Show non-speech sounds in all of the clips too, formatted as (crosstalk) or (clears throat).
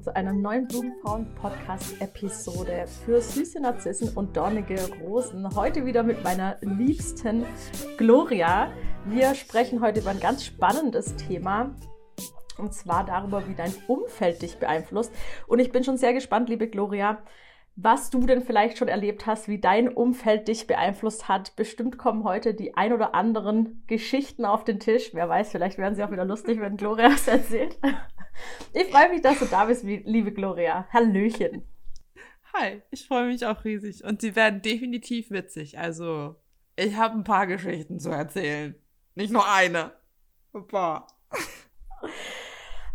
Willkommen zu einer neuen Blumenfrauen-Podcast-Episode für süße Narzissen und dornige Rosen. Heute wieder mit meiner liebsten Gloria. Wir sprechen heute über ein ganz spannendes Thema. Und zwar darüber, wie dein Umfeld dich beeinflusst. Und ich bin schon sehr gespannt, liebe Gloria, was du denn vielleicht schon erlebt hast, wie dein Umfeld dich beeinflusst hat. Bestimmt kommen heute die ein oder anderen Geschichten auf den Tisch. Wer weiß, vielleicht werden sie auch wieder lustig, wenn Gloria (laughs) es erzählt. Ich freue mich, dass du da bist, liebe Gloria. Hallöchen. Hi, ich freue mich auch riesig. Und sie werden definitiv witzig. Also, ich habe ein paar Geschichten zu erzählen. Nicht nur eine. Ein paar.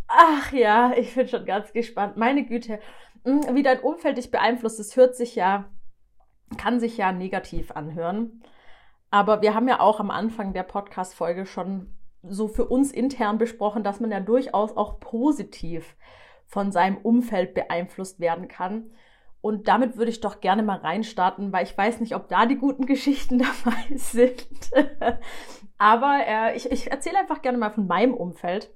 Ach ja, ich bin schon ganz gespannt. Meine Güte. Hm, wie dein Umfeld dich beeinflusst, das hört sich ja, kann sich ja negativ anhören. Aber wir haben ja auch am Anfang der Podcast-Folge schon so für uns intern besprochen, dass man ja durchaus auch positiv von seinem Umfeld beeinflusst werden kann. Und damit würde ich doch gerne mal reinstarten, weil ich weiß nicht, ob da die guten (laughs) Geschichten dabei sind. (laughs) Aber äh, ich, ich erzähle einfach gerne mal von meinem Umfeld.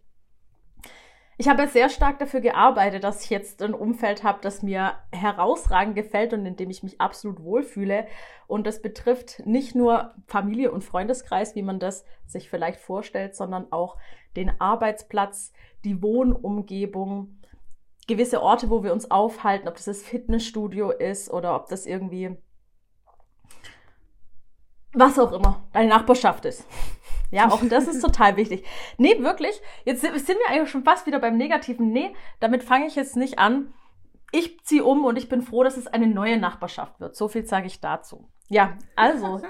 Ich habe sehr stark dafür gearbeitet, dass ich jetzt ein Umfeld habe, das mir herausragend gefällt und in dem ich mich absolut wohlfühle. Und das betrifft nicht nur Familie und Freundeskreis, wie man das sich vielleicht vorstellt, sondern auch den Arbeitsplatz, die Wohnumgebung, gewisse Orte, wo wir uns aufhalten, ob das das Fitnessstudio ist oder ob das irgendwie was auch immer, deine Nachbarschaft ist. Ja, auch das ist total wichtig. Nee, wirklich, jetzt sind wir eigentlich schon fast wieder beim Negativen. Nee, damit fange ich jetzt nicht an. Ich ziehe um und ich bin froh, dass es eine neue Nachbarschaft wird. So viel sage ich dazu. Ja, also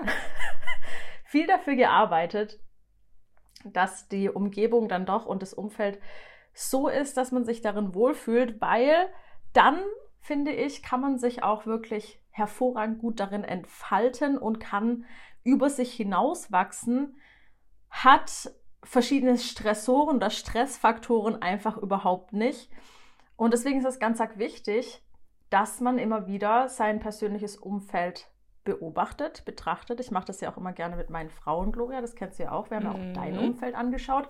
(laughs) viel dafür gearbeitet, dass die Umgebung dann doch und das Umfeld so ist, dass man sich darin wohlfühlt, weil dann, finde ich, kann man sich auch wirklich hervorragend gut darin entfalten und kann über sich hinauswachsen, hat verschiedene Stressoren oder Stressfaktoren einfach überhaupt nicht. Und deswegen ist es ganz wichtig, dass man immer wieder sein persönliches Umfeld beobachtet, betrachtet. Ich mache das ja auch immer gerne mit meinen Frauen, Gloria, das kennst du ja auch. Wir haben ja auch dein mhm. Umfeld angeschaut.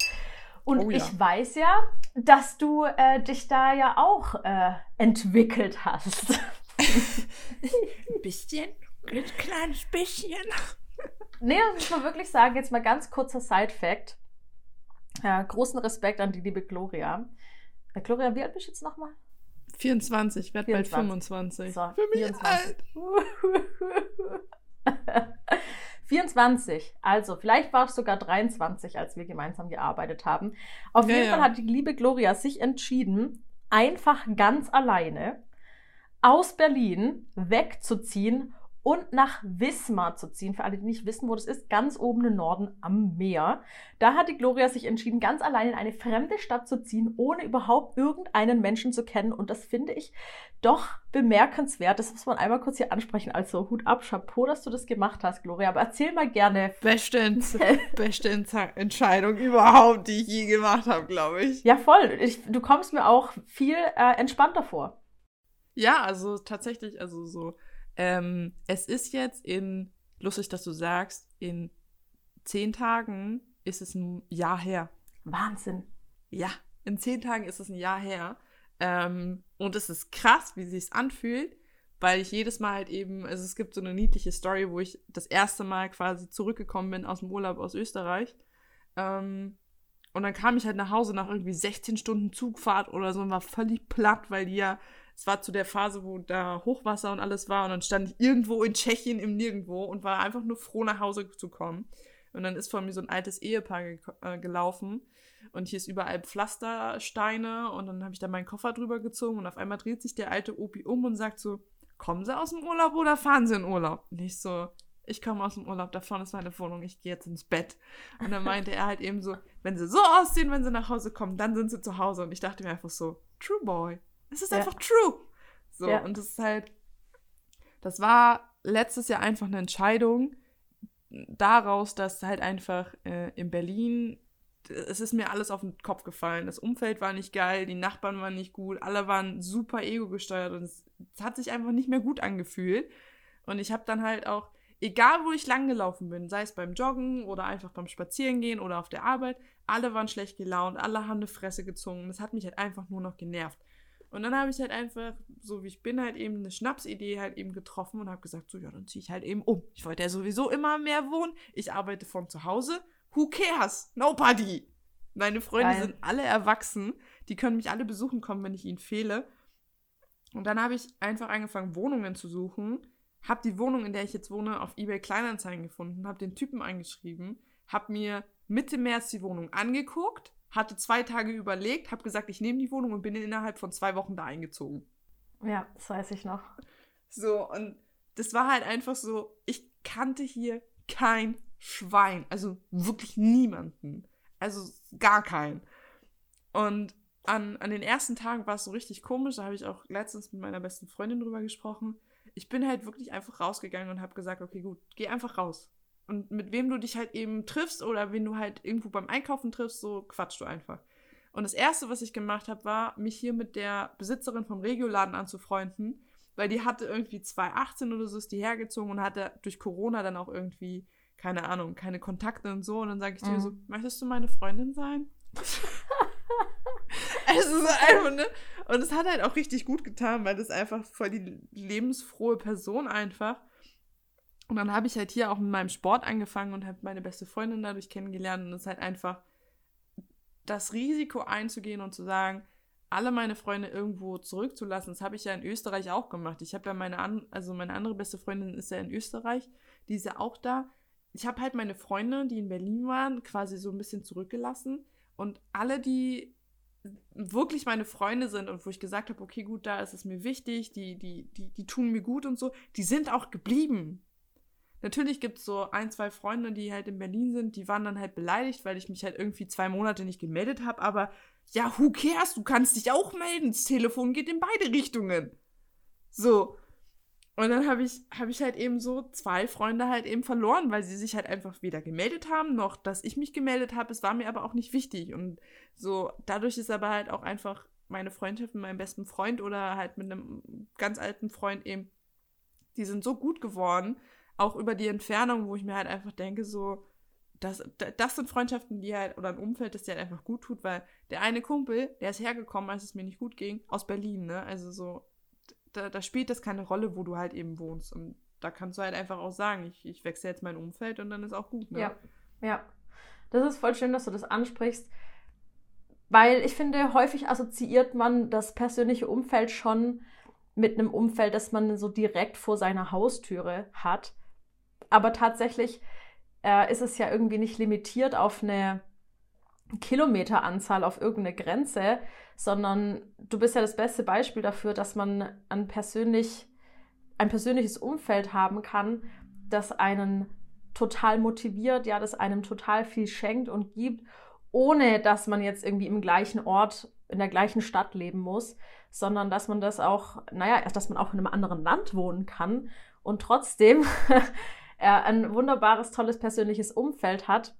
Und oh, ja. ich weiß ja, dass du äh, dich da ja auch äh, entwickelt hast. Ein bisschen, ein kleines bisschen. Nee, das muss man wirklich sagen. Jetzt mal ganz kurzer Side-Fact. Ja, großen Respekt an die liebe Gloria. Äh, Gloria, wie alt bist du jetzt nochmal? 24, werde bald 25. So, Für mich 24. alt. 24. Also, vielleicht war es sogar 23, als wir gemeinsam gearbeitet haben. Auf ja, jeden Fall hat die liebe Gloria sich entschieden, einfach ganz alleine aus Berlin wegzuziehen und nach Wismar zu ziehen. Für alle, die nicht wissen, wo das ist, ganz oben im Norden am Meer. Da hat die Gloria sich entschieden, ganz allein in eine fremde Stadt zu ziehen, ohne überhaupt irgendeinen Menschen zu kennen. Und das finde ich doch bemerkenswert. Das muss man einmal kurz hier ansprechen. Also Hut ab, Chapeau, dass du das gemacht hast, Gloria. Aber erzähl mal gerne. Beste, (laughs) beste Entscheidung überhaupt, die ich je gemacht habe, glaube ich. Ja, voll. Ich, du kommst mir auch viel äh, entspannter vor. Ja, also tatsächlich, also so ähm, es ist jetzt in, lustig, dass du sagst, in zehn Tagen ist es ein Jahr her. Wahnsinn. Ja, in zehn Tagen ist es ein Jahr her. Ähm, und es ist krass, wie sich anfühlt, weil ich jedes Mal halt eben, also es gibt so eine niedliche Story, wo ich das erste Mal quasi zurückgekommen bin aus dem Urlaub aus Österreich. Ähm, und dann kam ich halt nach Hause nach irgendwie 16 Stunden Zugfahrt oder so und war völlig platt, weil die ja es war zu der Phase, wo da Hochwasser und alles war und dann stand ich irgendwo in Tschechien im Nirgendwo und war einfach nur froh, nach Hause zu kommen. Und dann ist vor mir so ein altes Ehepaar ge äh, gelaufen und hier ist überall Pflastersteine und dann habe ich da meinen Koffer drüber gezogen und auf einmal dreht sich der alte Opi um und sagt so, kommen Sie aus dem Urlaub oder fahren Sie in Urlaub? Und ich so, ich komme aus dem Urlaub, da vorne ist meine Wohnung, ich gehe jetzt ins Bett. Und dann meinte er halt eben so, wenn Sie so aussehen, wenn Sie nach Hause kommen, dann sind Sie zu Hause. Und ich dachte mir einfach so, True Boy. Es ist ja. einfach true. So, ja. und das ist halt, das war letztes Jahr einfach eine Entscheidung daraus, dass halt einfach äh, in Berlin, es ist mir alles auf den Kopf gefallen. Das Umfeld war nicht geil, die Nachbarn waren nicht gut, alle waren super ego gesteuert und es, es hat sich einfach nicht mehr gut angefühlt. Und ich habe dann halt auch egal wo ich langgelaufen bin, sei es beim Joggen oder einfach beim Spazierengehen oder auf der Arbeit, alle waren schlecht gelaunt, alle haben eine Fresse gezogen. Das hat mich halt einfach nur noch genervt. Und dann habe ich halt einfach, so wie ich bin, halt eben eine Schnapsidee halt eben getroffen und habe gesagt, so ja, dann ziehe ich halt eben um. Ich wollte ja sowieso immer mehr wohnen. Ich arbeite von zu Hause. Who cares? Nobody. Meine Freunde Geil. sind alle erwachsen. Die können mich alle besuchen kommen, wenn ich ihnen fehle. Und dann habe ich einfach angefangen, Wohnungen zu suchen. Habe die Wohnung, in der ich jetzt wohne, auf eBay Kleinanzeigen gefunden. Habe den Typen angeschrieben. Habe mir Mitte März die Wohnung angeguckt hatte zwei Tage überlegt, habe gesagt, ich nehme die Wohnung und bin innerhalb von zwei Wochen da eingezogen. Ja, das weiß ich noch. So, und das war halt einfach so, ich kannte hier kein Schwein. Also wirklich niemanden. Also gar keinen. Und an, an den ersten Tagen war es so richtig komisch. Da habe ich auch letztens mit meiner besten Freundin drüber gesprochen. Ich bin halt wirklich einfach rausgegangen und habe gesagt, okay, gut, geh einfach raus. Und mit wem du dich halt eben triffst oder wen du halt irgendwo beim Einkaufen triffst, so quatschst du einfach. Und das Erste, was ich gemacht habe, war, mich hier mit der Besitzerin vom Regioladen anzufreunden, weil die hatte irgendwie 2018 oder so, ist die hergezogen und hatte durch Corona dann auch irgendwie, keine Ahnung, keine Kontakte und so. Und dann sage ich mhm. dir so, möchtest du meine Freundin sein? (laughs) es ist einfach, ne? Und es hat halt auch richtig gut getan, weil das einfach voll die lebensfrohe Person einfach. Und dann habe ich halt hier auch mit meinem Sport angefangen und habe meine beste Freundin dadurch kennengelernt. Und es ist halt einfach das Risiko einzugehen und zu sagen, alle meine Freunde irgendwo zurückzulassen. Das habe ich ja in Österreich auch gemacht. Ich habe ja meine, an also meine andere beste Freundin ist ja in Österreich, die ist ja auch da. Ich habe halt meine Freunde, die in Berlin waren, quasi so ein bisschen zurückgelassen. Und alle, die wirklich meine Freunde sind und wo ich gesagt habe, okay, gut, da ist es mir wichtig, die, die, die, die tun mir gut und so, die sind auch geblieben. Natürlich gibt es so ein, zwei Freunde, die halt in Berlin sind, die waren dann halt beleidigt, weil ich mich halt irgendwie zwei Monate nicht gemeldet habe. Aber ja, who cares? Du kannst dich auch melden. Das Telefon geht in beide Richtungen. So. Und dann habe ich, hab ich halt eben so zwei Freunde halt eben verloren, weil sie sich halt einfach weder gemeldet haben, noch dass ich mich gemeldet habe. Es war mir aber auch nicht wichtig. Und so, dadurch ist aber halt auch einfach meine Freundschaft mit meinem besten Freund oder halt mit einem ganz alten Freund eben, die sind so gut geworden, auch über die Entfernung, wo ich mir halt einfach denke, so, das, das sind Freundschaften, die halt, oder ein Umfeld, das dir halt einfach gut tut, weil der eine Kumpel, der ist hergekommen, als es mir nicht gut ging, aus Berlin, ne? Also so, da, da spielt das keine Rolle, wo du halt eben wohnst. Und da kannst du halt einfach auch sagen, ich, ich wechsle jetzt mein Umfeld und dann ist auch gut, ne? Ja, ja. Das ist voll schön, dass du das ansprichst, weil ich finde, häufig assoziiert man das persönliche Umfeld schon mit einem Umfeld, das man so direkt vor seiner Haustüre hat aber tatsächlich äh, ist es ja irgendwie nicht limitiert auf eine Kilometeranzahl, auf irgendeine Grenze, sondern du bist ja das beste Beispiel dafür, dass man ein, persönlich, ein persönliches Umfeld haben kann, das einen total motiviert, ja, das einem total viel schenkt und gibt, ohne dass man jetzt irgendwie im gleichen Ort, in der gleichen Stadt leben muss, sondern dass man das auch, naja, dass man auch in einem anderen Land wohnen kann und trotzdem (laughs) er ein wunderbares, tolles persönliches Umfeld hat.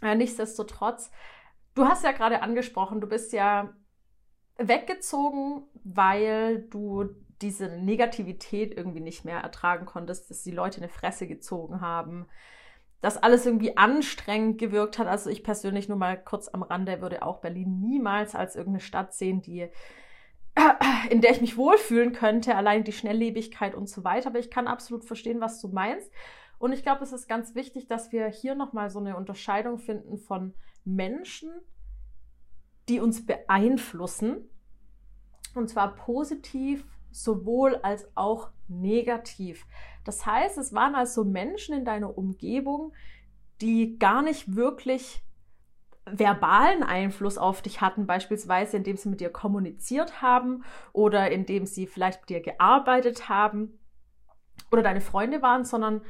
Äh, nichtsdestotrotz, du hast ja gerade angesprochen, du bist ja weggezogen, weil du diese Negativität irgendwie nicht mehr ertragen konntest, dass die Leute eine Fresse gezogen haben, dass alles irgendwie anstrengend gewirkt hat. Also ich persönlich nur mal kurz am Rande würde auch Berlin niemals als irgendeine Stadt sehen, die (clears throat) in der ich mich wohlfühlen könnte, allein die Schnelllebigkeit und so weiter. Aber ich kann absolut verstehen, was du meinst. Und ich glaube, es ist ganz wichtig, dass wir hier nochmal so eine Unterscheidung finden von Menschen, die uns beeinflussen. Und zwar positiv sowohl als auch negativ. Das heißt, es waren also Menschen in deiner Umgebung, die gar nicht wirklich verbalen Einfluss auf dich hatten, beispielsweise indem sie mit dir kommuniziert haben oder indem sie vielleicht mit dir gearbeitet haben oder deine Freunde waren, sondern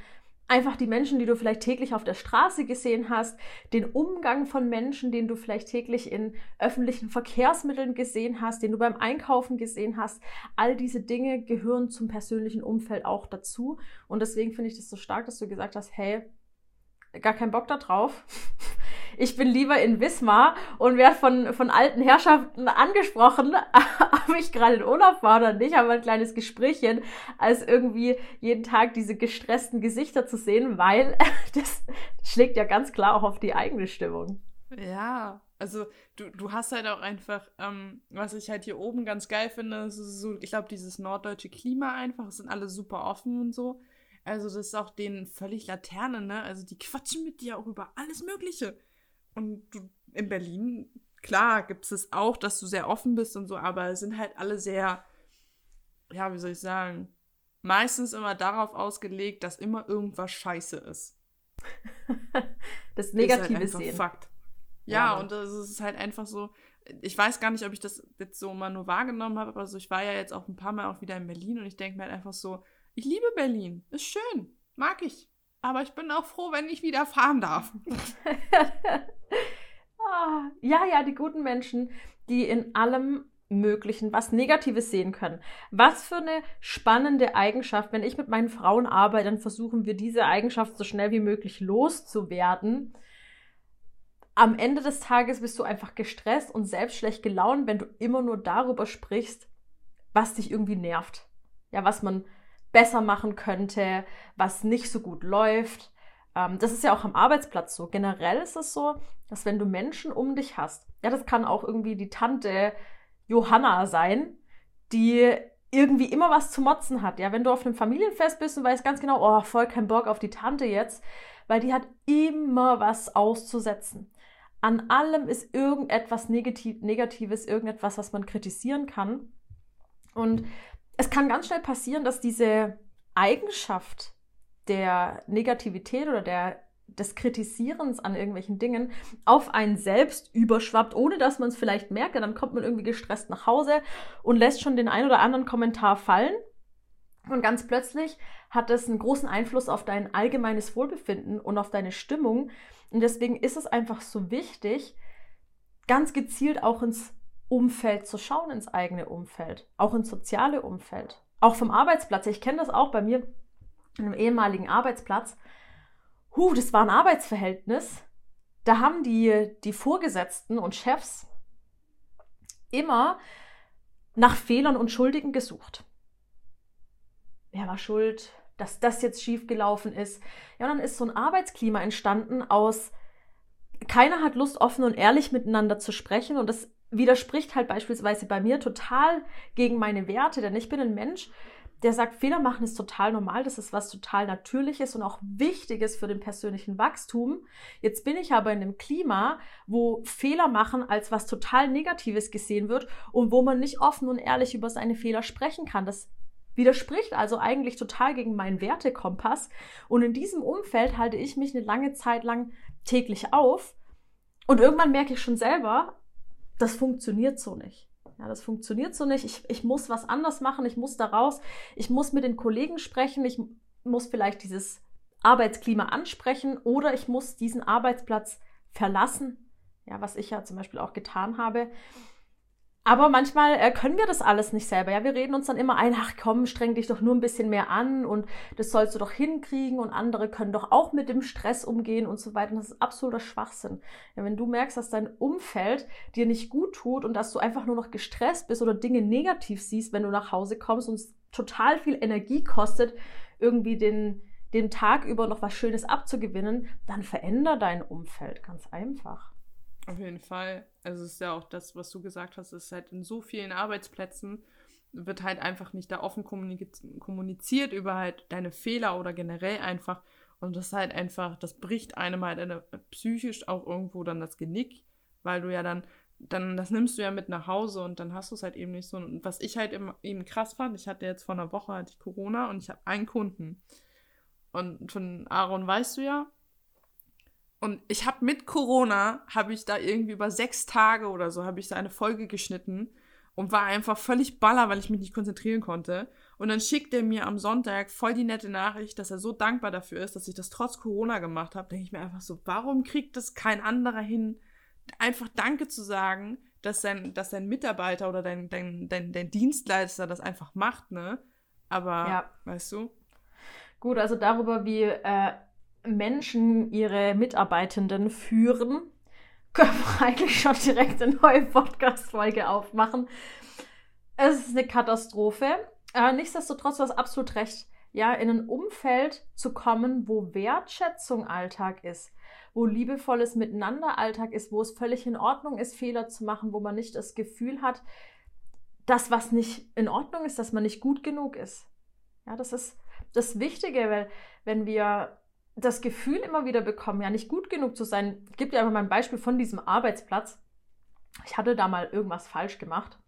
einfach die Menschen, die du vielleicht täglich auf der Straße gesehen hast, den Umgang von Menschen, den du vielleicht täglich in öffentlichen Verkehrsmitteln gesehen hast, den du beim Einkaufen gesehen hast. All diese Dinge gehören zum persönlichen Umfeld auch dazu. Und deswegen finde ich das so stark, dass du gesagt hast, hey, gar keinen Bock da drauf. Ich bin lieber in Wismar und werde von, von alten Herrschaften angesprochen, (laughs) ob ich gerade in Urlaub war oder nicht, aber ein kleines Gesprächchen, als irgendwie jeden Tag diese gestressten Gesichter zu sehen, weil (laughs) das schlägt ja ganz klar auch auf die eigene Stimmung. Ja, also du, du hast halt auch einfach, ähm, was ich halt hier oben ganz geil finde, so, ich glaube, dieses norddeutsche Klima einfach, es sind alle super offen und so. Also das ist auch denen völlig Laterne, ne? Also die quatschen mit dir auch über alles Mögliche. Und du, in Berlin, klar, gibt es auch, dass du sehr offen bist und so, aber es sind halt alle sehr, ja, wie soll ich sagen, meistens immer darauf ausgelegt, dass immer irgendwas scheiße ist. (laughs) das Negative ist halt sehen. Fakt. Ja, ja, und das ist halt einfach so. Ich weiß gar nicht, ob ich das jetzt so mal nur wahrgenommen habe, aber so, ich war ja jetzt auch ein paar Mal auch wieder in Berlin und ich denke mir halt einfach so, ich liebe Berlin, ist schön, mag ich. Aber ich bin auch froh, wenn ich wieder fahren darf. (laughs) Ah, ja, ja, die guten Menschen, die in allem Möglichen was Negatives sehen können. Was für eine spannende Eigenschaft. Wenn ich mit meinen Frauen arbeite, dann versuchen wir diese Eigenschaft so schnell wie möglich loszuwerden am Ende des Tages bist du einfach gestresst und selbst schlecht gelaunt, wenn du immer nur darüber sprichst, was dich irgendwie nervt. Ja, was man besser machen könnte, was nicht so gut läuft. Ähm, das ist ja auch am Arbeitsplatz so. Generell ist es so, dass wenn du Menschen um dich hast, ja, das kann auch irgendwie die Tante Johanna sein, die irgendwie immer was zu motzen hat. Ja, wenn du auf einem Familienfest bist und weißt ganz genau, oh, voll kein Bock auf die Tante jetzt, weil die hat immer was auszusetzen. An allem ist irgendetwas Negativ Negatives, irgendetwas, was man kritisieren kann. Und es kann ganz schnell passieren, dass diese Eigenschaft der Negativität oder der, des Kritisierens an irgendwelchen Dingen auf einen selbst überschwappt, ohne dass man es vielleicht merkt. Dann kommt man irgendwie gestresst nach Hause und lässt schon den einen oder anderen Kommentar fallen. Und ganz plötzlich hat es einen großen Einfluss auf dein allgemeines Wohlbefinden und auf deine Stimmung. Und deswegen ist es einfach so wichtig, ganz gezielt auch ins Umfeld zu schauen, ins eigene Umfeld, auch ins soziale Umfeld, auch vom Arbeitsplatz. Ich kenne das auch bei mir in einem ehemaligen Arbeitsplatz. Huh, das war ein Arbeitsverhältnis. Da haben die, die Vorgesetzten und Chefs immer nach Fehlern und Schuldigen gesucht. Wer war schuld? dass das jetzt schiefgelaufen ist. Ja, und dann ist so ein Arbeitsklima entstanden aus, keiner hat Lust, offen und ehrlich miteinander zu sprechen und das widerspricht halt beispielsweise bei mir total gegen meine Werte, denn ich bin ein Mensch, der sagt, Fehler machen ist total normal, das ist was total Natürliches und auch Wichtiges für den persönlichen Wachstum. Jetzt bin ich aber in einem Klima, wo Fehler machen als was total Negatives gesehen wird und wo man nicht offen und ehrlich über seine Fehler sprechen kann. Das widerspricht also eigentlich total gegen meinen Wertekompass. Und in diesem Umfeld halte ich mich eine lange Zeit lang täglich auf. Und irgendwann merke ich schon selber, das funktioniert so nicht. Ja, das funktioniert so nicht. Ich, ich muss was anders machen. Ich muss da raus. Ich muss mit den Kollegen sprechen. Ich muss vielleicht dieses Arbeitsklima ansprechen oder ich muss diesen Arbeitsplatz verlassen. Ja, was ich ja zum Beispiel auch getan habe. Aber manchmal äh, können wir das alles nicht selber. Ja, wir reden uns dann immer ein, ach komm, streng dich doch nur ein bisschen mehr an und das sollst du doch hinkriegen und andere können doch auch mit dem Stress umgehen und so weiter. Und das ist absoluter Schwachsinn. Ja, wenn du merkst, dass dein Umfeld dir nicht gut tut und dass du einfach nur noch gestresst bist oder Dinge negativ siehst, wenn du nach Hause kommst und es total viel Energie kostet, irgendwie den, den Tag über noch was Schönes abzugewinnen, dann veränder dein Umfeld ganz einfach. Auf jeden Fall. Also es ist ja auch das, was du gesagt hast, es ist halt in so vielen Arbeitsplätzen wird halt einfach nicht da offen kommuniziert über halt deine Fehler oder generell einfach. Und das ist halt einfach, das bricht einem halt eine, psychisch auch irgendwo dann das Genick, weil du ja dann, dann, das nimmst du ja mit nach Hause und dann hast du es halt eben nicht so. Und was ich halt eben krass fand, ich hatte jetzt vor einer Woche hatte Corona und ich habe einen Kunden. Und von Aaron weißt du ja, und ich habe mit Corona, habe ich da irgendwie über sechs Tage oder so, habe ich da eine Folge geschnitten und war einfach völlig baller, weil ich mich nicht konzentrieren konnte. Und dann schickt er mir am Sonntag voll die nette Nachricht, dass er so dankbar dafür ist, dass ich das trotz Corona gemacht habe. Denke ich mir einfach so, warum kriegt das kein anderer hin, einfach Danke zu sagen, dass sein, dass dein Mitarbeiter oder dein, dein, dein, dein Dienstleister das einfach macht, ne? Aber, ja. weißt du? Gut, also darüber, wie äh, Menschen ihre Mitarbeitenden führen, können wir eigentlich schon direkt eine neue Podcast-Folge aufmachen. Es ist eine Katastrophe. Äh, nichtsdestotrotz war es absolut recht, ja, in ein Umfeld zu kommen, wo Wertschätzung Alltag ist, wo liebevolles Miteinander Alltag ist, wo es völlig in Ordnung ist, Fehler zu machen, wo man nicht das Gefühl hat, dass was nicht in Ordnung ist, dass man nicht gut genug ist. Ja, das ist das Wichtige, weil wenn wir das Gefühl immer wieder bekommen, ja nicht gut genug zu sein. Ich gebe dir einfach mal ein Beispiel von diesem Arbeitsplatz. Ich hatte da mal irgendwas falsch gemacht.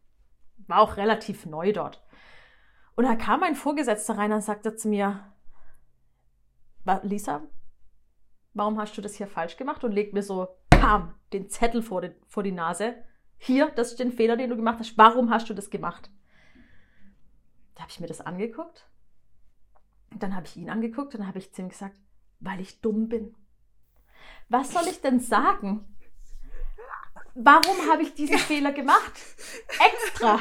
War auch relativ neu dort. Und da kam ein Vorgesetzter rein und sagte zu mir, Lisa, warum hast du das hier falsch gemacht? Und legt mir so, pam, den Zettel vor die, vor die Nase. Hier, das ist den Fehler, den du gemacht hast. Warum hast du das gemacht? Da habe ich mir das angeguckt. Dann habe ich ihn angeguckt und dann habe ich zu ihm gesagt, weil ich dumm bin. Was soll ich denn sagen? Warum habe ich diesen Fehler gemacht? Extra.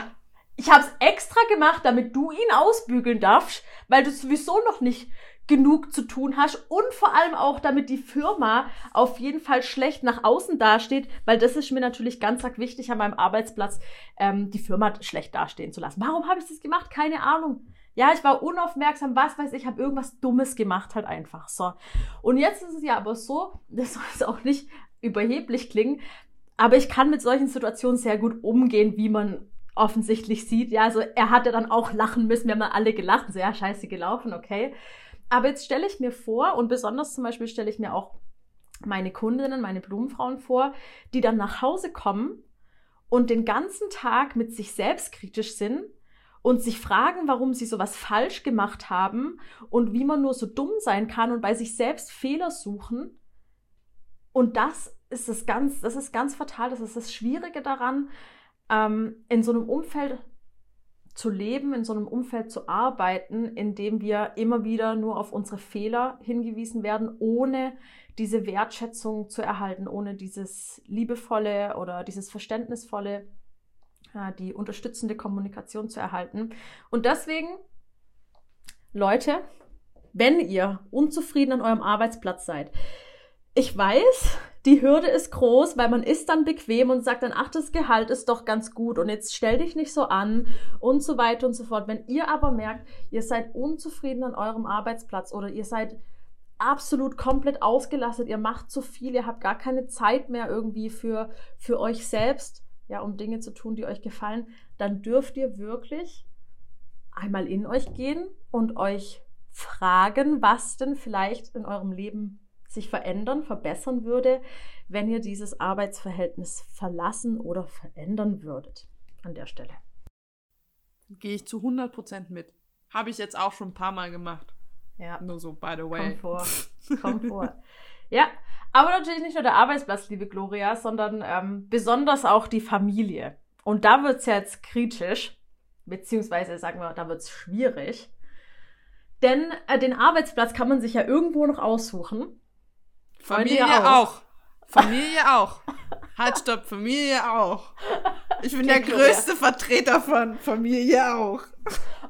Ich habe es extra gemacht, damit du ihn ausbügeln darfst, weil du sowieso noch nicht genug zu tun hast und vor allem auch, damit die Firma auf jeden Fall schlecht nach außen dasteht, weil das ist mir natürlich ganz arg wichtig an meinem Arbeitsplatz, ähm, die Firma schlecht dastehen zu lassen. Warum habe ich das gemacht? Keine Ahnung. Ja, ich war unaufmerksam, was weiß ich, habe irgendwas Dummes gemacht halt einfach. So. Und jetzt ist es ja aber so, (laughs) das soll es auch nicht überheblich klingen, aber ich kann mit solchen Situationen sehr gut umgehen, wie man offensichtlich sieht. Ja, also er hatte dann auch lachen müssen, wir haben alle gelacht, ja, scheiße gelaufen, okay. Aber jetzt stelle ich mir vor, und besonders zum Beispiel stelle ich mir auch meine Kundinnen, meine Blumenfrauen vor, die dann nach Hause kommen und den ganzen Tag mit sich selbst kritisch sind und sich fragen, warum sie sowas falsch gemacht haben und wie man nur so dumm sein kann und bei sich selbst Fehler suchen. Und das ist das ganz, das ist ganz fatal. Das ist das Schwierige daran, ähm, in so einem Umfeld zu leben, in so einem Umfeld zu arbeiten, in dem wir immer wieder nur auf unsere Fehler hingewiesen werden, ohne diese Wertschätzung zu erhalten, ohne dieses liebevolle oder dieses verständnisvolle die unterstützende Kommunikation zu erhalten. Und deswegen, Leute, wenn ihr unzufrieden an eurem Arbeitsplatz seid, ich weiß, die Hürde ist groß, weil man ist dann bequem und sagt dann, ach, das Gehalt ist doch ganz gut und jetzt stell dich nicht so an und so weiter und so fort. Wenn ihr aber merkt, ihr seid unzufrieden an eurem Arbeitsplatz oder ihr seid absolut komplett ausgelastet, ihr macht zu viel, ihr habt gar keine Zeit mehr irgendwie für, für euch selbst, ja, um Dinge zu tun, die euch gefallen, dann dürft ihr wirklich einmal in euch gehen und euch fragen, was denn vielleicht in eurem Leben sich verändern, verbessern würde, wenn ihr dieses Arbeitsverhältnis verlassen oder verändern würdet an der Stelle. Gehe ich zu 100% mit. Habe ich jetzt auch schon ein paar Mal gemacht. Ja. Nur so, by the way. Komfort. (laughs) Komfort. ja, aber natürlich nicht nur der Arbeitsplatz, liebe Gloria, sondern ähm, besonders auch die Familie. Und da wird es jetzt kritisch, beziehungsweise sagen wir, da wird es schwierig. Denn äh, den Arbeitsplatz kann man sich ja irgendwo noch aussuchen. Familie auch. auch. Familie auch. Halt, stopp, Familie auch. Ich bin okay, der größte Gloria. Vertreter von Familie auch.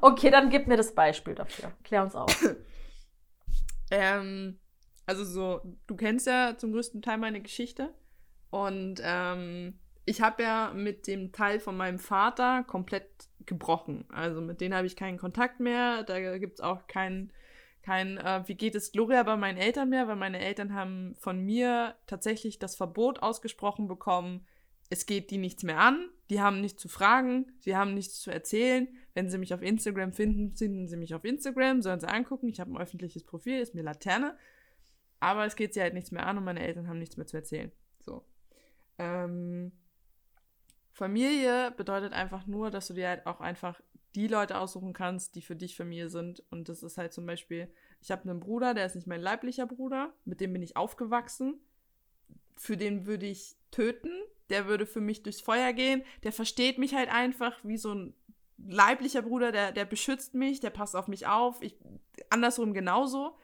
Okay, dann gib mir das Beispiel dafür. Klär uns auf. ähm, also so, du kennst ja zum größten Teil meine Geschichte. Und ähm, ich habe ja mit dem Teil von meinem Vater komplett gebrochen. Also mit denen habe ich keinen Kontakt mehr. Da gibt es auch keinen, kein, äh, wie geht es Gloria bei meinen Eltern mehr, weil meine Eltern haben von mir tatsächlich das Verbot ausgesprochen bekommen, es geht die nichts mehr an, die haben nichts zu fragen, sie haben nichts zu erzählen. Wenn sie mich auf Instagram finden, finden sie mich auf Instagram, sollen sie angucken, ich habe ein öffentliches Profil, ist mir Laterne. Aber es geht sie halt nichts mehr an und meine Eltern haben nichts mehr zu erzählen. So. Ähm, Familie bedeutet einfach nur, dass du dir halt auch einfach die Leute aussuchen kannst, die für dich Familie sind. Und das ist halt zum Beispiel, ich habe einen Bruder, der ist nicht mein leiblicher Bruder, mit dem bin ich aufgewachsen. Für den würde ich töten. Der würde für mich durchs Feuer gehen. Der versteht mich halt einfach wie so ein leiblicher Bruder, der, der beschützt mich, der passt auf mich auf. Ich, andersrum genauso.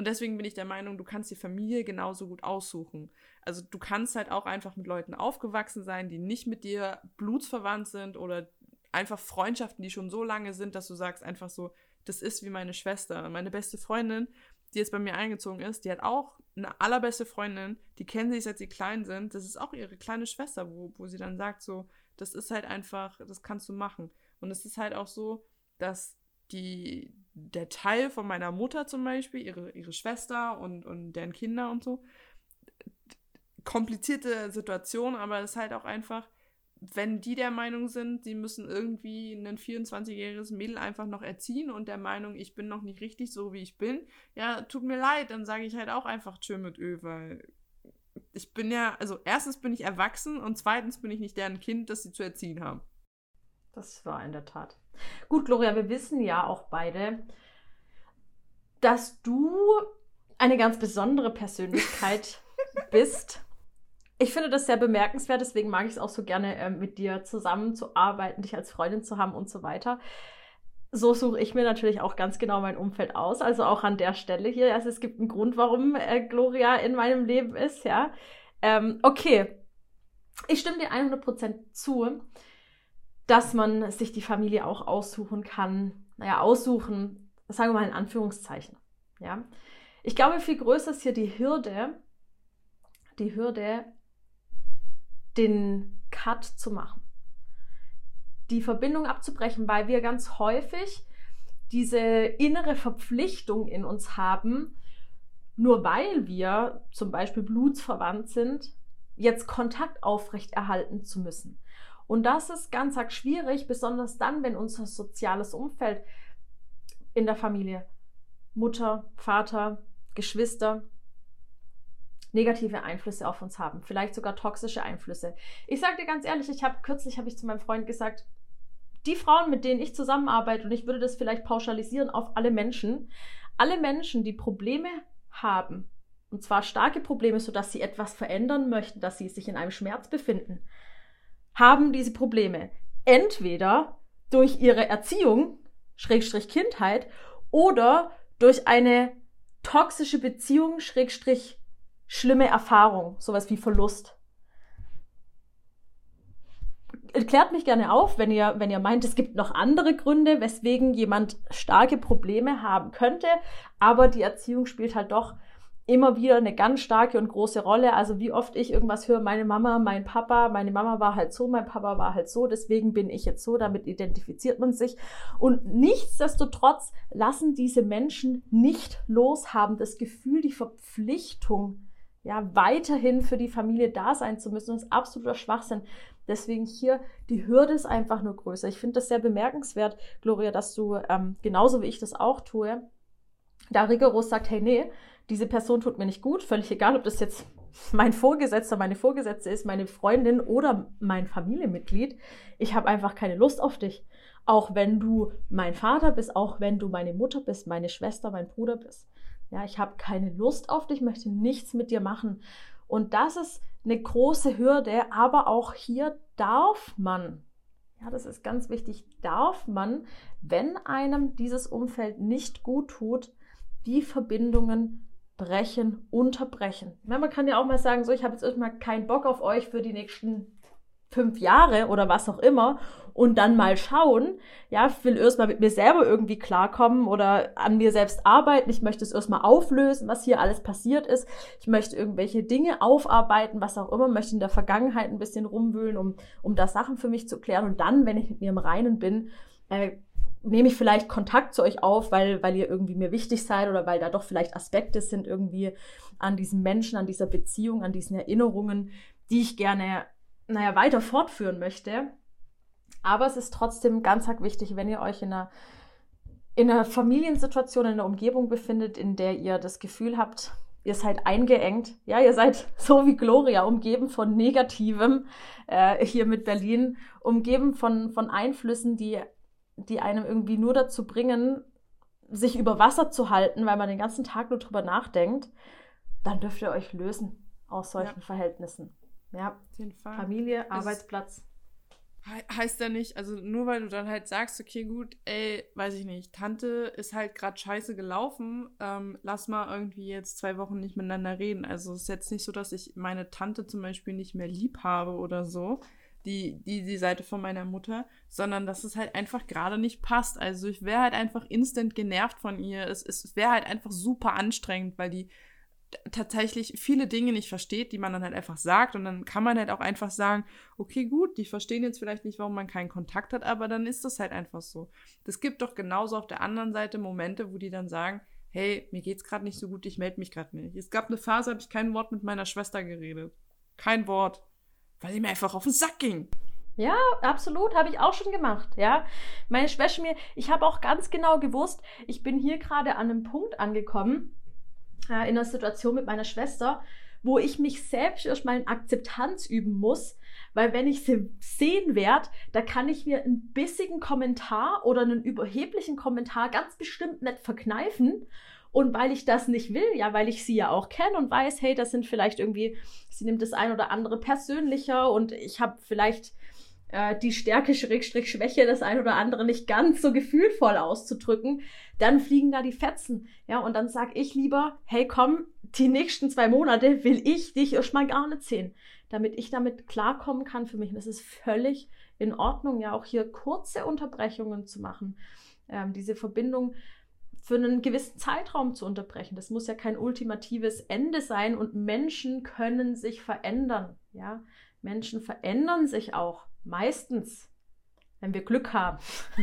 Und deswegen bin ich der Meinung, du kannst die Familie genauso gut aussuchen. Also du kannst halt auch einfach mit Leuten aufgewachsen sein, die nicht mit dir blutsverwandt sind oder einfach Freundschaften, die schon so lange sind, dass du sagst einfach so, das ist wie meine Schwester. Meine beste Freundin die jetzt bei mir eingezogen ist, die hat auch eine allerbeste Freundin, die kennen sich, seit sie klein sind. Das ist auch ihre kleine Schwester, wo, wo sie dann sagt, so, das ist halt einfach, das kannst du machen. Und es ist halt auch so, dass die, der Teil von meiner Mutter zum Beispiel, ihre, ihre Schwester und, und deren Kinder und so, komplizierte Situation, aber es ist halt auch einfach, wenn die der Meinung sind, sie müssen irgendwie ein 24-jähriges Mädel einfach noch erziehen und der Meinung, ich bin noch nicht richtig so, wie ich bin, ja, tut mir leid, dann sage ich halt auch einfach Tschö mit Ö, weil ich bin ja, also erstens bin ich erwachsen und zweitens bin ich nicht deren Kind, das sie zu erziehen haben. Das war in der Tat. Gut, Gloria, wir wissen ja auch beide, dass du eine ganz besondere Persönlichkeit (laughs) bist ich finde das sehr bemerkenswert, deswegen mag ich es auch so gerne, äh, mit dir zusammenzuarbeiten, dich als Freundin zu haben und so weiter. So suche ich mir natürlich auch ganz genau mein Umfeld aus, also auch an der Stelle hier. Also es gibt einen Grund, warum äh, Gloria in meinem Leben ist, ja. Ähm, okay, ich stimme dir 100% zu, dass man sich die Familie auch aussuchen kann. Naja, aussuchen, sagen wir mal in Anführungszeichen, ja. Ich glaube, viel größer ist hier die Hürde, die Hürde, den Cut zu machen. Die Verbindung abzubrechen, weil wir ganz häufig diese innere Verpflichtung in uns haben, nur weil wir zum Beispiel blutsverwandt sind, jetzt Kontakt aufrechterhalten zu müssen. Und das ist ganz arg schwierig, besonders dann, wenn unser soziales Umfeld in der Familie, Mutter, Vater, Geschwister, negative Einflüsse auf uns haben, vielleicht sogar toxische Einflüsse. Ich sage dir ganz ehrlich, ich habe kürzlich habe ich zu meinem Freund gesagt, die Frauen, mit denen ich zusammenarbeite, und ich würde das vielleicht pauschalisieren auf alle Menschen, alle Menschen, die Probleme haben, und zwar starke Probleme, sodass sie etwas verändern möchten, dass sie sich in einem Schmerz befinden, haben diese Probleme entweder durch ihre Erziehung, Schrägstrich Kindheit, oder durch eine toxische Beziehung, Schrägstrich schlimme Erfahrung, sowas wie Verlust. Klärt mich gerne auf, wenn ihr, wenn ihr meint, es gibt noch andere Gründe, weswegen jemand starke Probleme haben könnte, aber die Erziehung spielt halt doch immer wieder eine ganz starke und große Rolle. Also wie oft ich irgendwas höre, meine Mama, mein Papa, meine Mama war halt so, mein Papa war halt so, deswegen bin ich jetzt so, damit identifiziert man sich. Und nichtsdestotrotz lassen diese Menschen nicht los, haben das Gefühl, die Verpflichtung ja, weiterhin für die Familie da sein zu müssen, das ist absoluter Schwachsinn. Deswegen hier, die Hürde ist einfach nur größer. Ich finde das sehr bemerkenswert, Gloria, dass du ähm, genauso wie ich das auch tue, da rigoros sagt, hey, nee, diese Person tut mir nicht gut, völlig egal, ob das jetzt (laughs) mein Vorgesetzter, meine Vorgesetzte ist, meine Freundin oder mein Familienmitglied. Ich habe einfach keine Lust auf dich. Auch wenn du mein Vater bist, auch wenn du meine Mutter bist, meine Schwester, mein Bruder bist. Ja, ich habe keine Lust auf dich, möchte nichts mit dir machen. Und das ist eine große Hürde, aber auch hier darf man, ja, das ist ganz wichtig, darf man, wenn einem dieses Umfeld nicht gut tut, die Verbindungen brechen, unterbrechen. Ja, man kann ja auch mal sagen, so, ich habe jetzt erstmal keinen Bock auf euch für die nächsten fünf Jahre oder was auch immer und dann mal schauen, ja, ich will erstmal mit mir selber irgendwie klarkommen oder an mir selbst arbeiten. Ich möchte es erstmal auflösen, was hier alles passiert ist. Ich möchte irgendwelche Dinge aufarbeiten, was auch immer, möchte in der Vergangenheit ein bisschen rumwühlen, um, um da Sachen für mich zu klären. Und dann, wenn ich mit mir im Reinen bin, äh, nehme ich vielleicht Kontakt zu euch auf, weil, weil ihr irgendwie mir wichtig seid oder weil da doch vielleicht Aspekte sind irgendwie an diesem Menschen, an dieser Beziehung, an diesen Erinnerungen, die ich gerne naja, weiter fortführen möchte. Aber es ist trotzdem ganz arg wichtig, wenn ihr euch in einer, in einer Familiensituation, in einer Umgebung befindet, in der ihr das Gefühl habt, ihr seid eingeengt. Ja, ihr seid (laughs) so wie Gloria, umgeben von Negativem, äh, hier mit Berlin, umgeben von, von Einflüssen, die, die einem irgendwie nur dazu bringen, sich über Wasser zu halten, weil man den ganzen Tag nur drüber nachdenkt, dann dürft ihr euch lösen aus solchen ja. Verhältnissen. Ja, auf jeden Fall. Familie, es Arbeitsplatz. Heißt ja nicht, also nur weil du dann halt sagst, okay, gut, ey, weiß ich nicht, Tante ist halt gerade scheiße gelaufen, ähm, lass mal irgendwie jetzt zwei Wochen nicht miteinander reden. Also es ist jetzt nicht so, dass ich meine Tante zum Beispiel nicht mehr lieb habe oder so, die, die, die Seite von meiner Mutter, sondern dass es halt einfach gerade nicht passt. Also ich wäre halt einfach instant genervt von ihr. Es, es wäre halt einfach super anstrengend, weil die tatsächlich viele Dinge nicht versteht, die man dann halt einfach sagt. Und dann kann man halt auch einfach sagen, okay, gut, die verstehen jetzt vielleicht nicht, warum man keinen Kontakt hat, aber dann ist das halt einfach so. Das gibt doch genauso auf der anderen Seite Momente, wo die dann sagen, hey, mir geht's gerade nicht so gut, ich melde mich gerade nicht. Es gab eine Phase, habe ich kein Wort mit meiner Schwester geredet. Kein Wort. Weil sie mir einfach auf den Sack ging. Ja, absolut, habe ich auch schon gemacht, ja. Meine Schwester mir, ich habe auch ganz genau gewusst, ich bin hier gerade an einem Punkt angekommen, äh, in einer Situation mit meiner Schwester, wo ich mich selbst erstmal in Akzeptanz üben muss, weil wenn ich sie sehen werde, da kann ich mir einen bissigen Kommentar oder einen überheblichen Kommentar ganz bestimmt nicht verkneifen. Und weil ich das nicht will, ja, weil ich sie ja auch kenne und weiß, hey, das sind vielleicht irgendwie, sie nimmt das ein oder andere persönlicher und ich habe vielleicht äh, die Stärke, Schrägstrich, Schwäche, das ein oder andere nicht ganz so gefühlvoll auszudrücken, dann fliegen da die Fetzen. Ja, und dann sag ich lieber, hey, komm, die nächsten zwei Monate will ich dich erstmal gar nicht sehen, damit ich damit klarkommen kann für mich. Und das ist völlig in Ordnung, ja, auch hier kurze Unterbrechungen zu machen. Ähm, diese Verbindung für einen gewissen Zeitraum zu unterbrechen. Das muss ja kein ultimatives Ende sein und Menschen können sich verändern. Ja, Menschen verändern sich auch meistens, wenn wir Glück haben,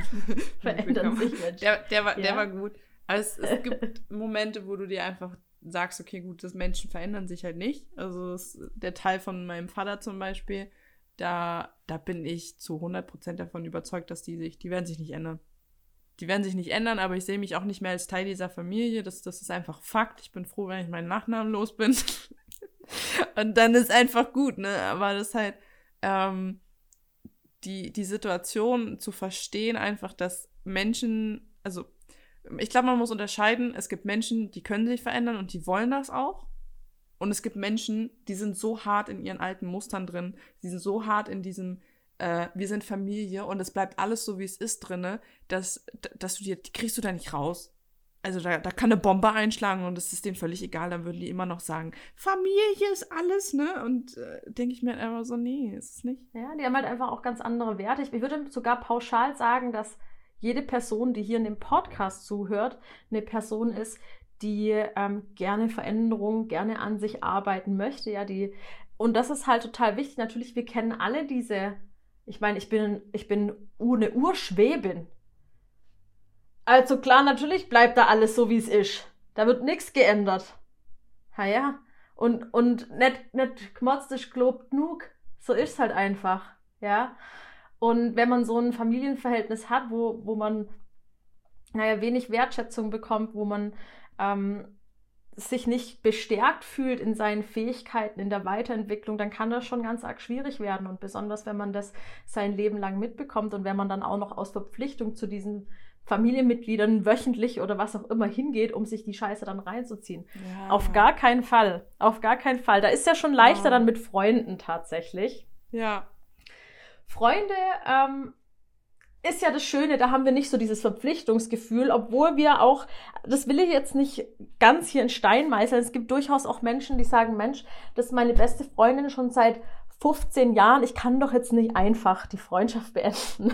(laughs) verändern sich Menschen. Der, der, war, ja. der war gut. Also es, es gibt (laughs) Momente, wo du dir einfach sagst, okay, gut, das Menschen verändern sich halt nicht. Also es, der Teil von meinem Vater zum Beispiel, da, da bin ich zu 100% davon überzeugt, dass die sich, die werden sich nicht ändern. Die werden sich nicht ändern, aber ich sehe mich auch nicht mehr als Teil dieser Familie. Das, das ist einfach Fakt. Ich bin froh, wenn ich meinen Nachnamen los bin. (laughs) Und dann ist einfach gut, ne? Aber das ist halt, ähm, die, die Situation zu verstehen, einfach, dass Menschen, also ich glaube, man muss unterscheiden, es gibt Menschen, die können sich verändern und die wollen das auch. Und es gibt Menschen, die sind so hart in ihren alten Mustern drin, die sind so hart in diesem, äh, wir sind Familie und es bleibt alles so, wie es ist drinne, dass, dass du dir, die kriegst du da nicht raus also da, da kann eine Bombe einschlagen und es ist denen völlig egal, dann würden die immer noch sagen, Familie ist alles, ne? Und äh, denke ich mir halt einfach so, nee, ist es nicht. Ja, die haben halt einfach auch ganz andere Werte. Ich, ich würde sogar pauschal sagen, dass jede Person, die hier in dem Podcast zuhört, eine Person ist, die ähm, gerne Veränderungen, gerne an sich arbeiten möchte, ja, die und das ist halt total wichtig. Natürlich, wir kennen alle diese, ich meine, ich bin, ich bin eine Urschwäbin, also klar, natürlich bleibt da alles so, wie es ist. Da wird nichts geändert. Ha ja. Und, und nicht, nicht gemotzt ist gelobt genug. So ist halt einfach. Ja. Und wenn man so ein Familienverhältnis hat, wo, wo man, naja, wenig Wertschätzung bekommt, wo man ähm, sich nicht bestärkt fühlt in seinen Fähigkeiten, in der Weiterentwicklung, dann kann das schon ganz arg schwierig werden. Und besonders, wenn man das sein Leben lang mitbekommt und wenn man dann auch noch aus Verpflichtung zu diesen Familienmitgliedern wöchentlich oder was auch immer hingeht, um sich die Scheiße dann reinzuziehen. Ja. Auf gar keinen Fall. Auf gar keinen Fall. Da ist ja schon leichter ja. dann mit Freunden tatsächlich. Ja. Freunde ähm, ist ja das Schöne, da haben wir nicht so dieses Verpflichtungsgefühl, obwohl wir auch, das will ich jetzt nicht ganz hier in Stein meißeln, es gibt durchaus auch Menschen, die sagen, Mensch, das ist meine beste Freundin schon seit 15 Jahren, ich kann doch jetzt nicht einfach die Freundschaft beenden.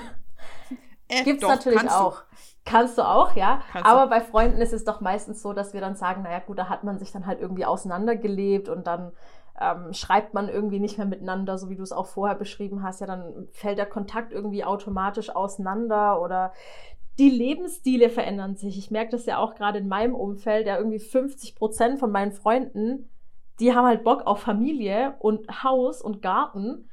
Äh, Gibt es natürlich auch. Du. Kannst du auch, ja. Kannst Aber du. bei Freunden ist es doch meistens so, dass wir dann sagen, naja gut, da hat man sich dann halt irgendwie auseinandergelebt und dann ähm, schreibt man irgendwie nicht mehr miteinander, so wie du es auch vorher beschrieben hast. Ja, dann fällt der Kontakt irgendwie automatisch auseinander oder die Lebensstile verändern sich. Ich merke das ja auch gerade in meinem Umfeld, ja irgendwie 50 Prozent von meinen Freunden, die haben halt Bock auf Familie und Haus und Garten.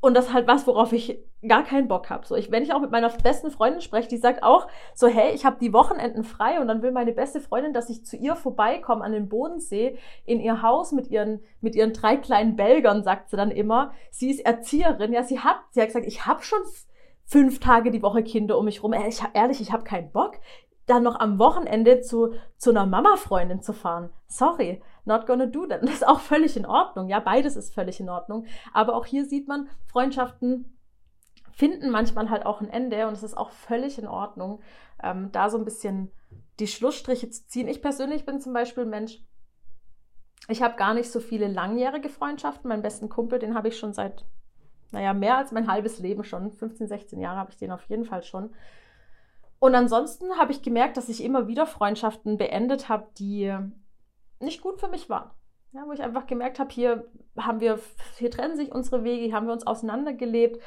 Und das ist halt was, worauf ich gar keinen Bock habe. So, ich, wenn ich auch mit meiner besten Freundin spreche, die sagt auch so, hey, ich habe die Wochenenden frei und dann will meine beste Freundin, dass ich zu ihr vorbeikomme an den Bodensee in ihr Haus mit ihren mit ihren drei kleinen Belgern, sagt sie dann immer. Sie ist Erzieherin, ja, sie hat, sie hat gesagt, ich habe schon fünf Tage die Woche Kinder um mich rum. Ich, ehrlich, ich habe keinen Bock, dann noch am Wochenende zu zu einer Mama-Freundin zu fahren. Sorry, not gonna do that. (laughs) Das ist auch völlig in Ordnung. Ja, beides ist völlig in Ordnung. Aber auch hier sieht man Freundschaften finden manchmal halt auch ein Ende und es ist auch völlig in Ordnung, ähm, da so ein bisschen die Schlussstriche zu ziehen. Ich persönlich bin zum Beispiel ein Mensch, Ich habe gar nicht so viele langjährige Freundschaften. Meinen besten Kumpel, den habe ich schon seit, naja, mehr als mein halbes Leben schon. 15, 16 Jahre habe ich den auf jeden Fall schon. Und ansonsten habe ich gemerkt, dass ich immer wieder Freundschaften beendet habe, die nicht gut für mich waren. Ja, wo ich einfach gemerkt habe, hier haben wir, hier trennen sich unsere Wege, hier haben wir uns auseinandergelebt.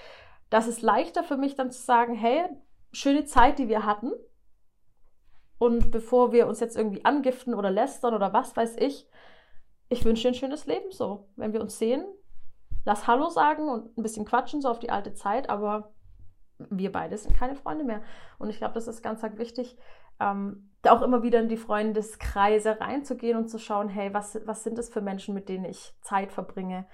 Das ist leichter für mich dann zu sagen, hey, schöne Zeit, die wir hatten. Und bevor wir uns jetzt irgendwie angiften oder lästern oder was weiß ich, ich wünsche dir ein schönes Leben so. Wenn wir uns sehen, lass Hallo sagen und ein bisschen quatschen, so auf die alte Zeit, aber wir beide sind keine Freunde mehr. Und ich glaube, das ist ganz, ganz wichtig, ähm, auch immer wieder in die Freundeskreise reinzugehen und zu schauen, hey, was, was sind das für Menschen, mit denen ich Zeit verbringe?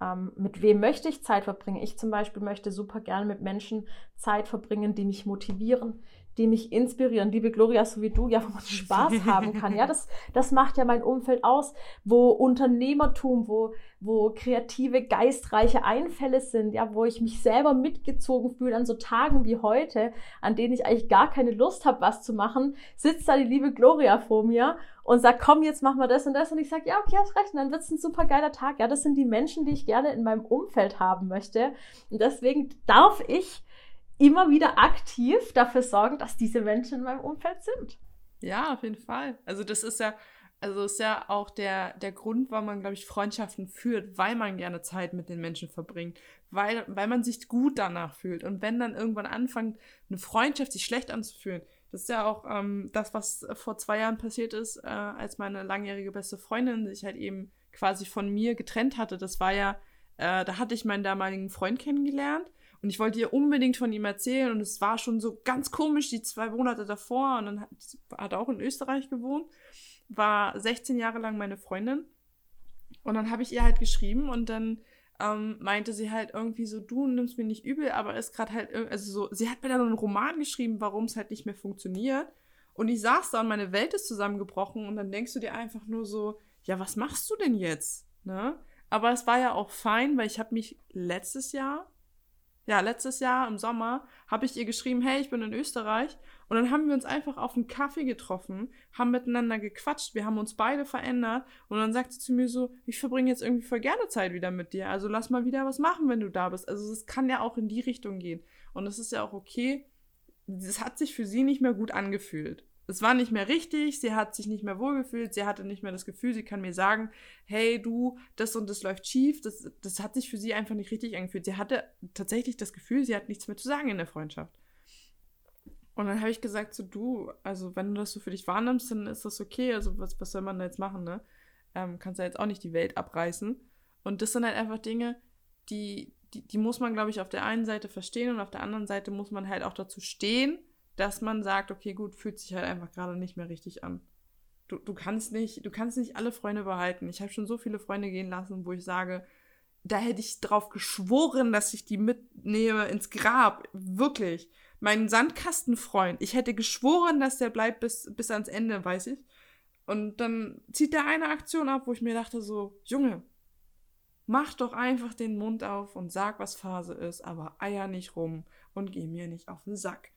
Ähm, mit wem möchte ich Zeit verbringen? Ich zum Beispiel möchte super gerne mit Menschen Zeit verbringen, die mich motivieren, die mich inspirieren. Liebe Gloria, so wie du, ja, wo man Spaß (laughs) haben kann. Ja, das, das macht ja mein Umfeld aus, wo Unternehmertum, wo, wo kreative, geistreiche Einfälle sind, ja, wo ich mich selber mitgezogen fühle an so Tagen wie heute, an denen ich eigentlich gar keine Lust habe, was zu machen, sitzt da die liebe Gloria vor mir und sagt, komm, jetzt machen wir das und das. Und ich sage, ja, okay, hast recht. Und dann wird es ein super geiler Tag. Ja, das sind die Menschen, die ich gerne in meinem Umfeld haben möchte. Und deswegen darf ich immer wieder aktiv dafür sorgen, dass diese Menschen in meinem Umfeld sind. Ja, auf jeden Fall. Also das ist ja, also ist ja auch der, der Grund, warum man, glaube ich, Freundschaften führt, weil man gerne Zeit mit den Menschen verbringt, weil, weil man sich gut danach fühlt. Und wenn dann irgendwann anfängt, eine Freundschaft sich schlecht anzufühlen, das ist ja auch ähm, das, was vor zwei Jahren passiert ist, äh, als meine langjährige beste Freundin sich halt eben quasi von mir getrennt hatte. Das war ja, äh, da hatte ich meinen damaligen Freund kennengelernt und ich wollte ihr unbedingt von ihm erzählen und es war schon so ganz komisch, die zwei Monate davor. Und dann hat, hat auch in Österreich gewohnt, war 16 Jahre lang meine Freundin. Und dann habe ich ihr halt geschrieben und dann ähm, meinte sie halt irgendwie so, du nimmst mir nicht übel, aber ist gerade halt, also so, sie hat mir dann einen Roman geschrieben, warum es halt nicht mehr funktioniert. Und ich saß da und meine Welt ist zusammengebrochen und dann denkst du dir einfach nur so, ja, was machst du denn jetzt? Ne? Aber es war ja auch fein, weil ich habe mich letztes Jahr ja, letztes Jahr im Sommer habe ich ihr geschrieben, hey, ich bin in Österreich. Und dann haben wir uns einfach auf einen Kaffee getroffen, haben miteinander gequatscht, wir haben uns beide verändert. Und dann sagt sie zu mir so, ich verbringe jetzt irgendwie voll gerne Zeit wieder mit dir. Also lass mal wieder was machen, wenn du da bist. Also es kann ja auch in die Richtung gehen. Und es ist ja auch okay. Es hat sich für sie nicht mehr gut angefühlt es war nicht mehr richtig, sie hat sich nicht mehr wohlgefühlt, sie hatte nicht mehr das Gefühl, sie kann mir sagen, hey du, das und das läuft schief, das, das hat sich für sie einfach nicht richtig angefühlt. Sie hatte tatsächlich das Gefühl, sie hat nichts mehr zu sagen in der Freundschaft. Und dann habe ich gesagt, so du, also wenn du das so für dich wahrnimmst, dann ist das okay, also was, was soll man da jetzt machen, ne? Ähm, kannst ja jetzt auch nicht die Welt abreißen. Und das sind halt einfach Dinge, die, die, die muss man, glaube ich, auf der einen Seite verstehen und auf der anderen Seite muss man halt auch dazu stehen, dass man sagt, okay, gut, fühlt sich halt einfach gerade nicht mehr richtig an. Du, du kannst nicht, du kannst nicht alle Freunde behalten. Ich habe schon so viele Freunde gehen lassen, wo ich sage, da hätte ich drauf geschworen, dass ich die mitnehme ins Grab. Wirklich. Mein Sandkastenfreund, ich hätte geschworen, dass der bleibt bis, bis ans Ende, weiß ich. Und dann zieht der eine Aktion ab, wo ich mir dachte so, Junge, mach doch einfach den Mund auf und sag, was Phase ist, aber eier nicht rum und geh mir nicht auf den Sack.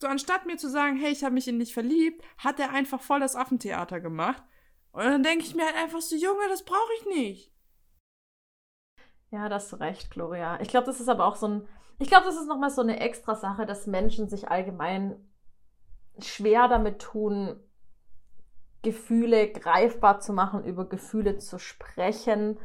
So anstatt mir zu sagen, hey, ich habe mich in dich verliebt, hat er einfach voll das Affentheater gemacht. Und dann denke ich mir halt einfach so, Junge, das brauche ich nicht. Ja, das hast recht, Gloria. Ich glaube, das ist aber auch so ein, ich glaube, das ist nochmal so eine extra Sache, dass Menschen sich allgemein schwer damit tun, Gefühle greifbar zu machen, über Gefühle zu sprechen,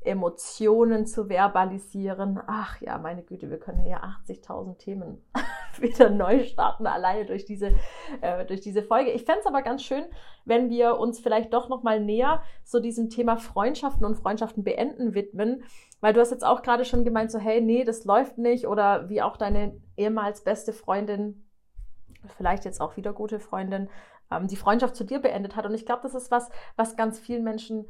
Emotionen zu verbalisieren. Ach ja, meine Güte, wir können ja 80.000 Themen (laughs) wieder neu starten, alleine durch diese, äh, durch diese Folge. Ich fände es aber ganz schön, wenn wir uns vielleicht doch nochmal näher so diesem Thema Freundschaften und Freundschaften beenden widmen. Weil du hast jetzt auch gerade schon gemeint, so, hey, nee, das läuft nicht. Oder wie auch deine ehemals beste Freundin, vielleicht jetzt auch wieder gute Freundin, ähm, die Freundschaft zu dir beendet hat. Und ich glaube, das ist was, was ganz vielen Menschen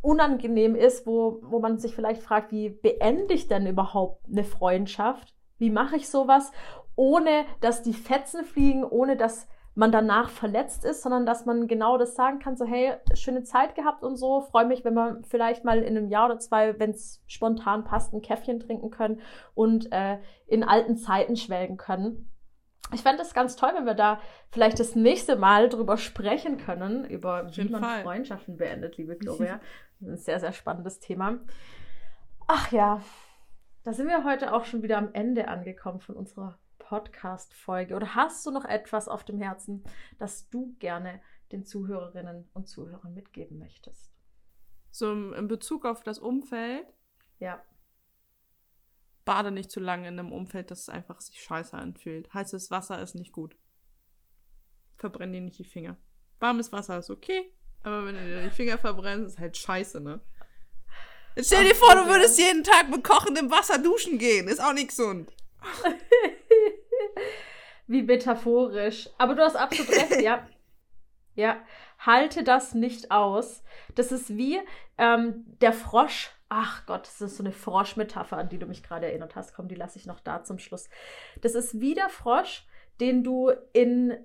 unangenehm ist, wo, wo man sich vielleicht fragt, wie beende ich denn überhaupt eine Freundschaft? Wie mache ich sowas? ohne dass die Fetzen fliegen, ohne dass man danach verletzt ist, sondern dass man genau das sagen kann, so hey, schöne Zeit gehabt und so, freue mich, wenn wir vielleicht mal in einem Jahr oder zwei, wenn es spontan passt, ein Käffchen trinken können und äh, in alten Zeiten schwelgen können. Ich fände es ganz toll, wenn wir da vielleicht das nächste Mal drüber sprechen können, über wie man Fall. Freundschaften beendet, liebe (laughs) Gloria. ein sehr, sehr spannendes Thema. Ach ja, da sind wir heute auch schon wieder am Ende angekommen von unserer Podcast-Folge. Oder hast du noch etwas auf dem Herzen, das du gerne den Zuhörerinnen und Zuhörern mitgeben möchtest? So in Bezug auf das Umfeld? Ja. Bade nicht zu lange in einem Umfeld, das einfach sich scheiße anfühlt. Heißes Wasser ist nicht gut. Verbrenn dir nicht die Finger. Warmes Wasser ist okay, aber wenn du dir die Finger verbrennst, ist halt scheiße, ne? Jetzt stell dir vor, du würdest jeden Tag mit kochendem Wasser duschen gehen. Ist auch nicht gesund. (laughs) Wie metaphorisch. Aber du hast absolut recht, ja. (laughs) Ja, halte das nicht aus. Das ist wie ähm, der Frosch. Ach Gott, das ist so eine Froschmetapher, an die du mich gerade erinnert hast. Komm, die lasse ich noch da zum Schluss. Das ist wie der Frosch, den du in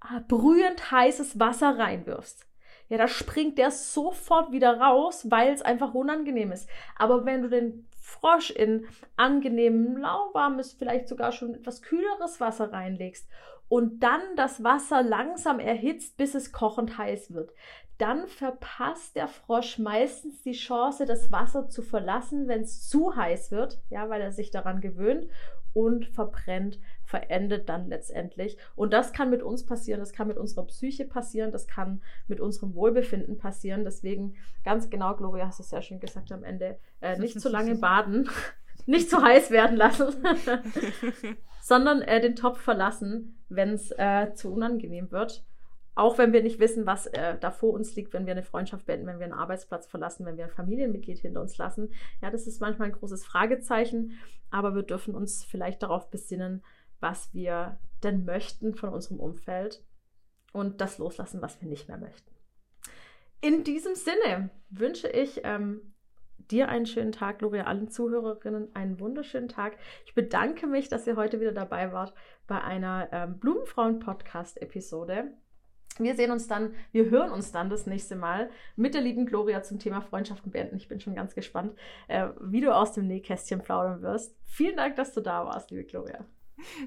ah, brühend heißes Wasser reinwirfst. Ja, da springt der sofort wieder raus, weil es einfach unangenehm ist. Aber wenn du den Frosch in angenehmem, lauwarmes, vielleicht sogar schon etwas kühleres Wasser reinlegst und dann das Wasser langsam erhitzt, bis es kochend heiß wird, dann verpasst der Frosch meistens die Chance, das Wasser zu verlassen, wenn es zu heiß wird, ja, weil er sich daran gewöhnt und verbrennt, verendet dann letztendlich. Und das kann mit uns passieren, das kann mit unserer Psyche passieren, das kann mit unserem Wohlbefinden passieren. Deswegen ganz genau, Gloria, hast du es ja schon gesagt am Ende, äh, nicht zu lange baden, (laughs) nicht zu heiß werden lassen, (laughs) (laughs) sondern äh, den Topf verlassen, wenn es äh, zu unangenehm wird. Auch wenn wir nicht wissen, was äh, da vor uns liegt, wenn wir eine Freundschaft beenden, wenn wir einen Arbeitsplatz verlassen, wenn wir ein Familienmitglied hinter uns lassen. Ja, das ist manchmal ein großes Fragezeichen, aber wir dürfen uns vielleicht darauf besinnen, was wir denn möchten von unserem Umfeld und das loslassen, was wir nicht mehr möchten. In diesem Sinne wünsche ich ähm, dir einen schönen Tag, Gloria, allen Zuhörerinnen einen wunderschönen Tag. Ich bedanke mich, dass ihr heute wieder dabei wart bei einer ähm, Blumenfrauen-Podcast-Episode. Wir sehen uns dann, wir hören uns dann das nächste Mal mit der lieben Gloria zum Thema Freundschaften beenden. Ich bin schon ganz gespannt, äh, wie du aus dem Nähkästchen plaudern wirst. Vielen Dank, dass du da warst, liebe Gloria.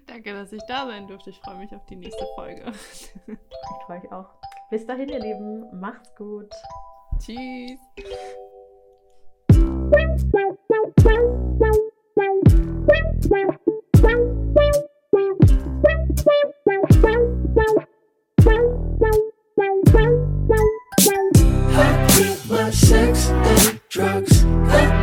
Danke, dass ich da sein durfte. Ich freue mich auf die nächste Folge. Ich freue mich auch. Bis dahin, ihr Lieben. Macht's gut. Tschüss. my sex and drugs.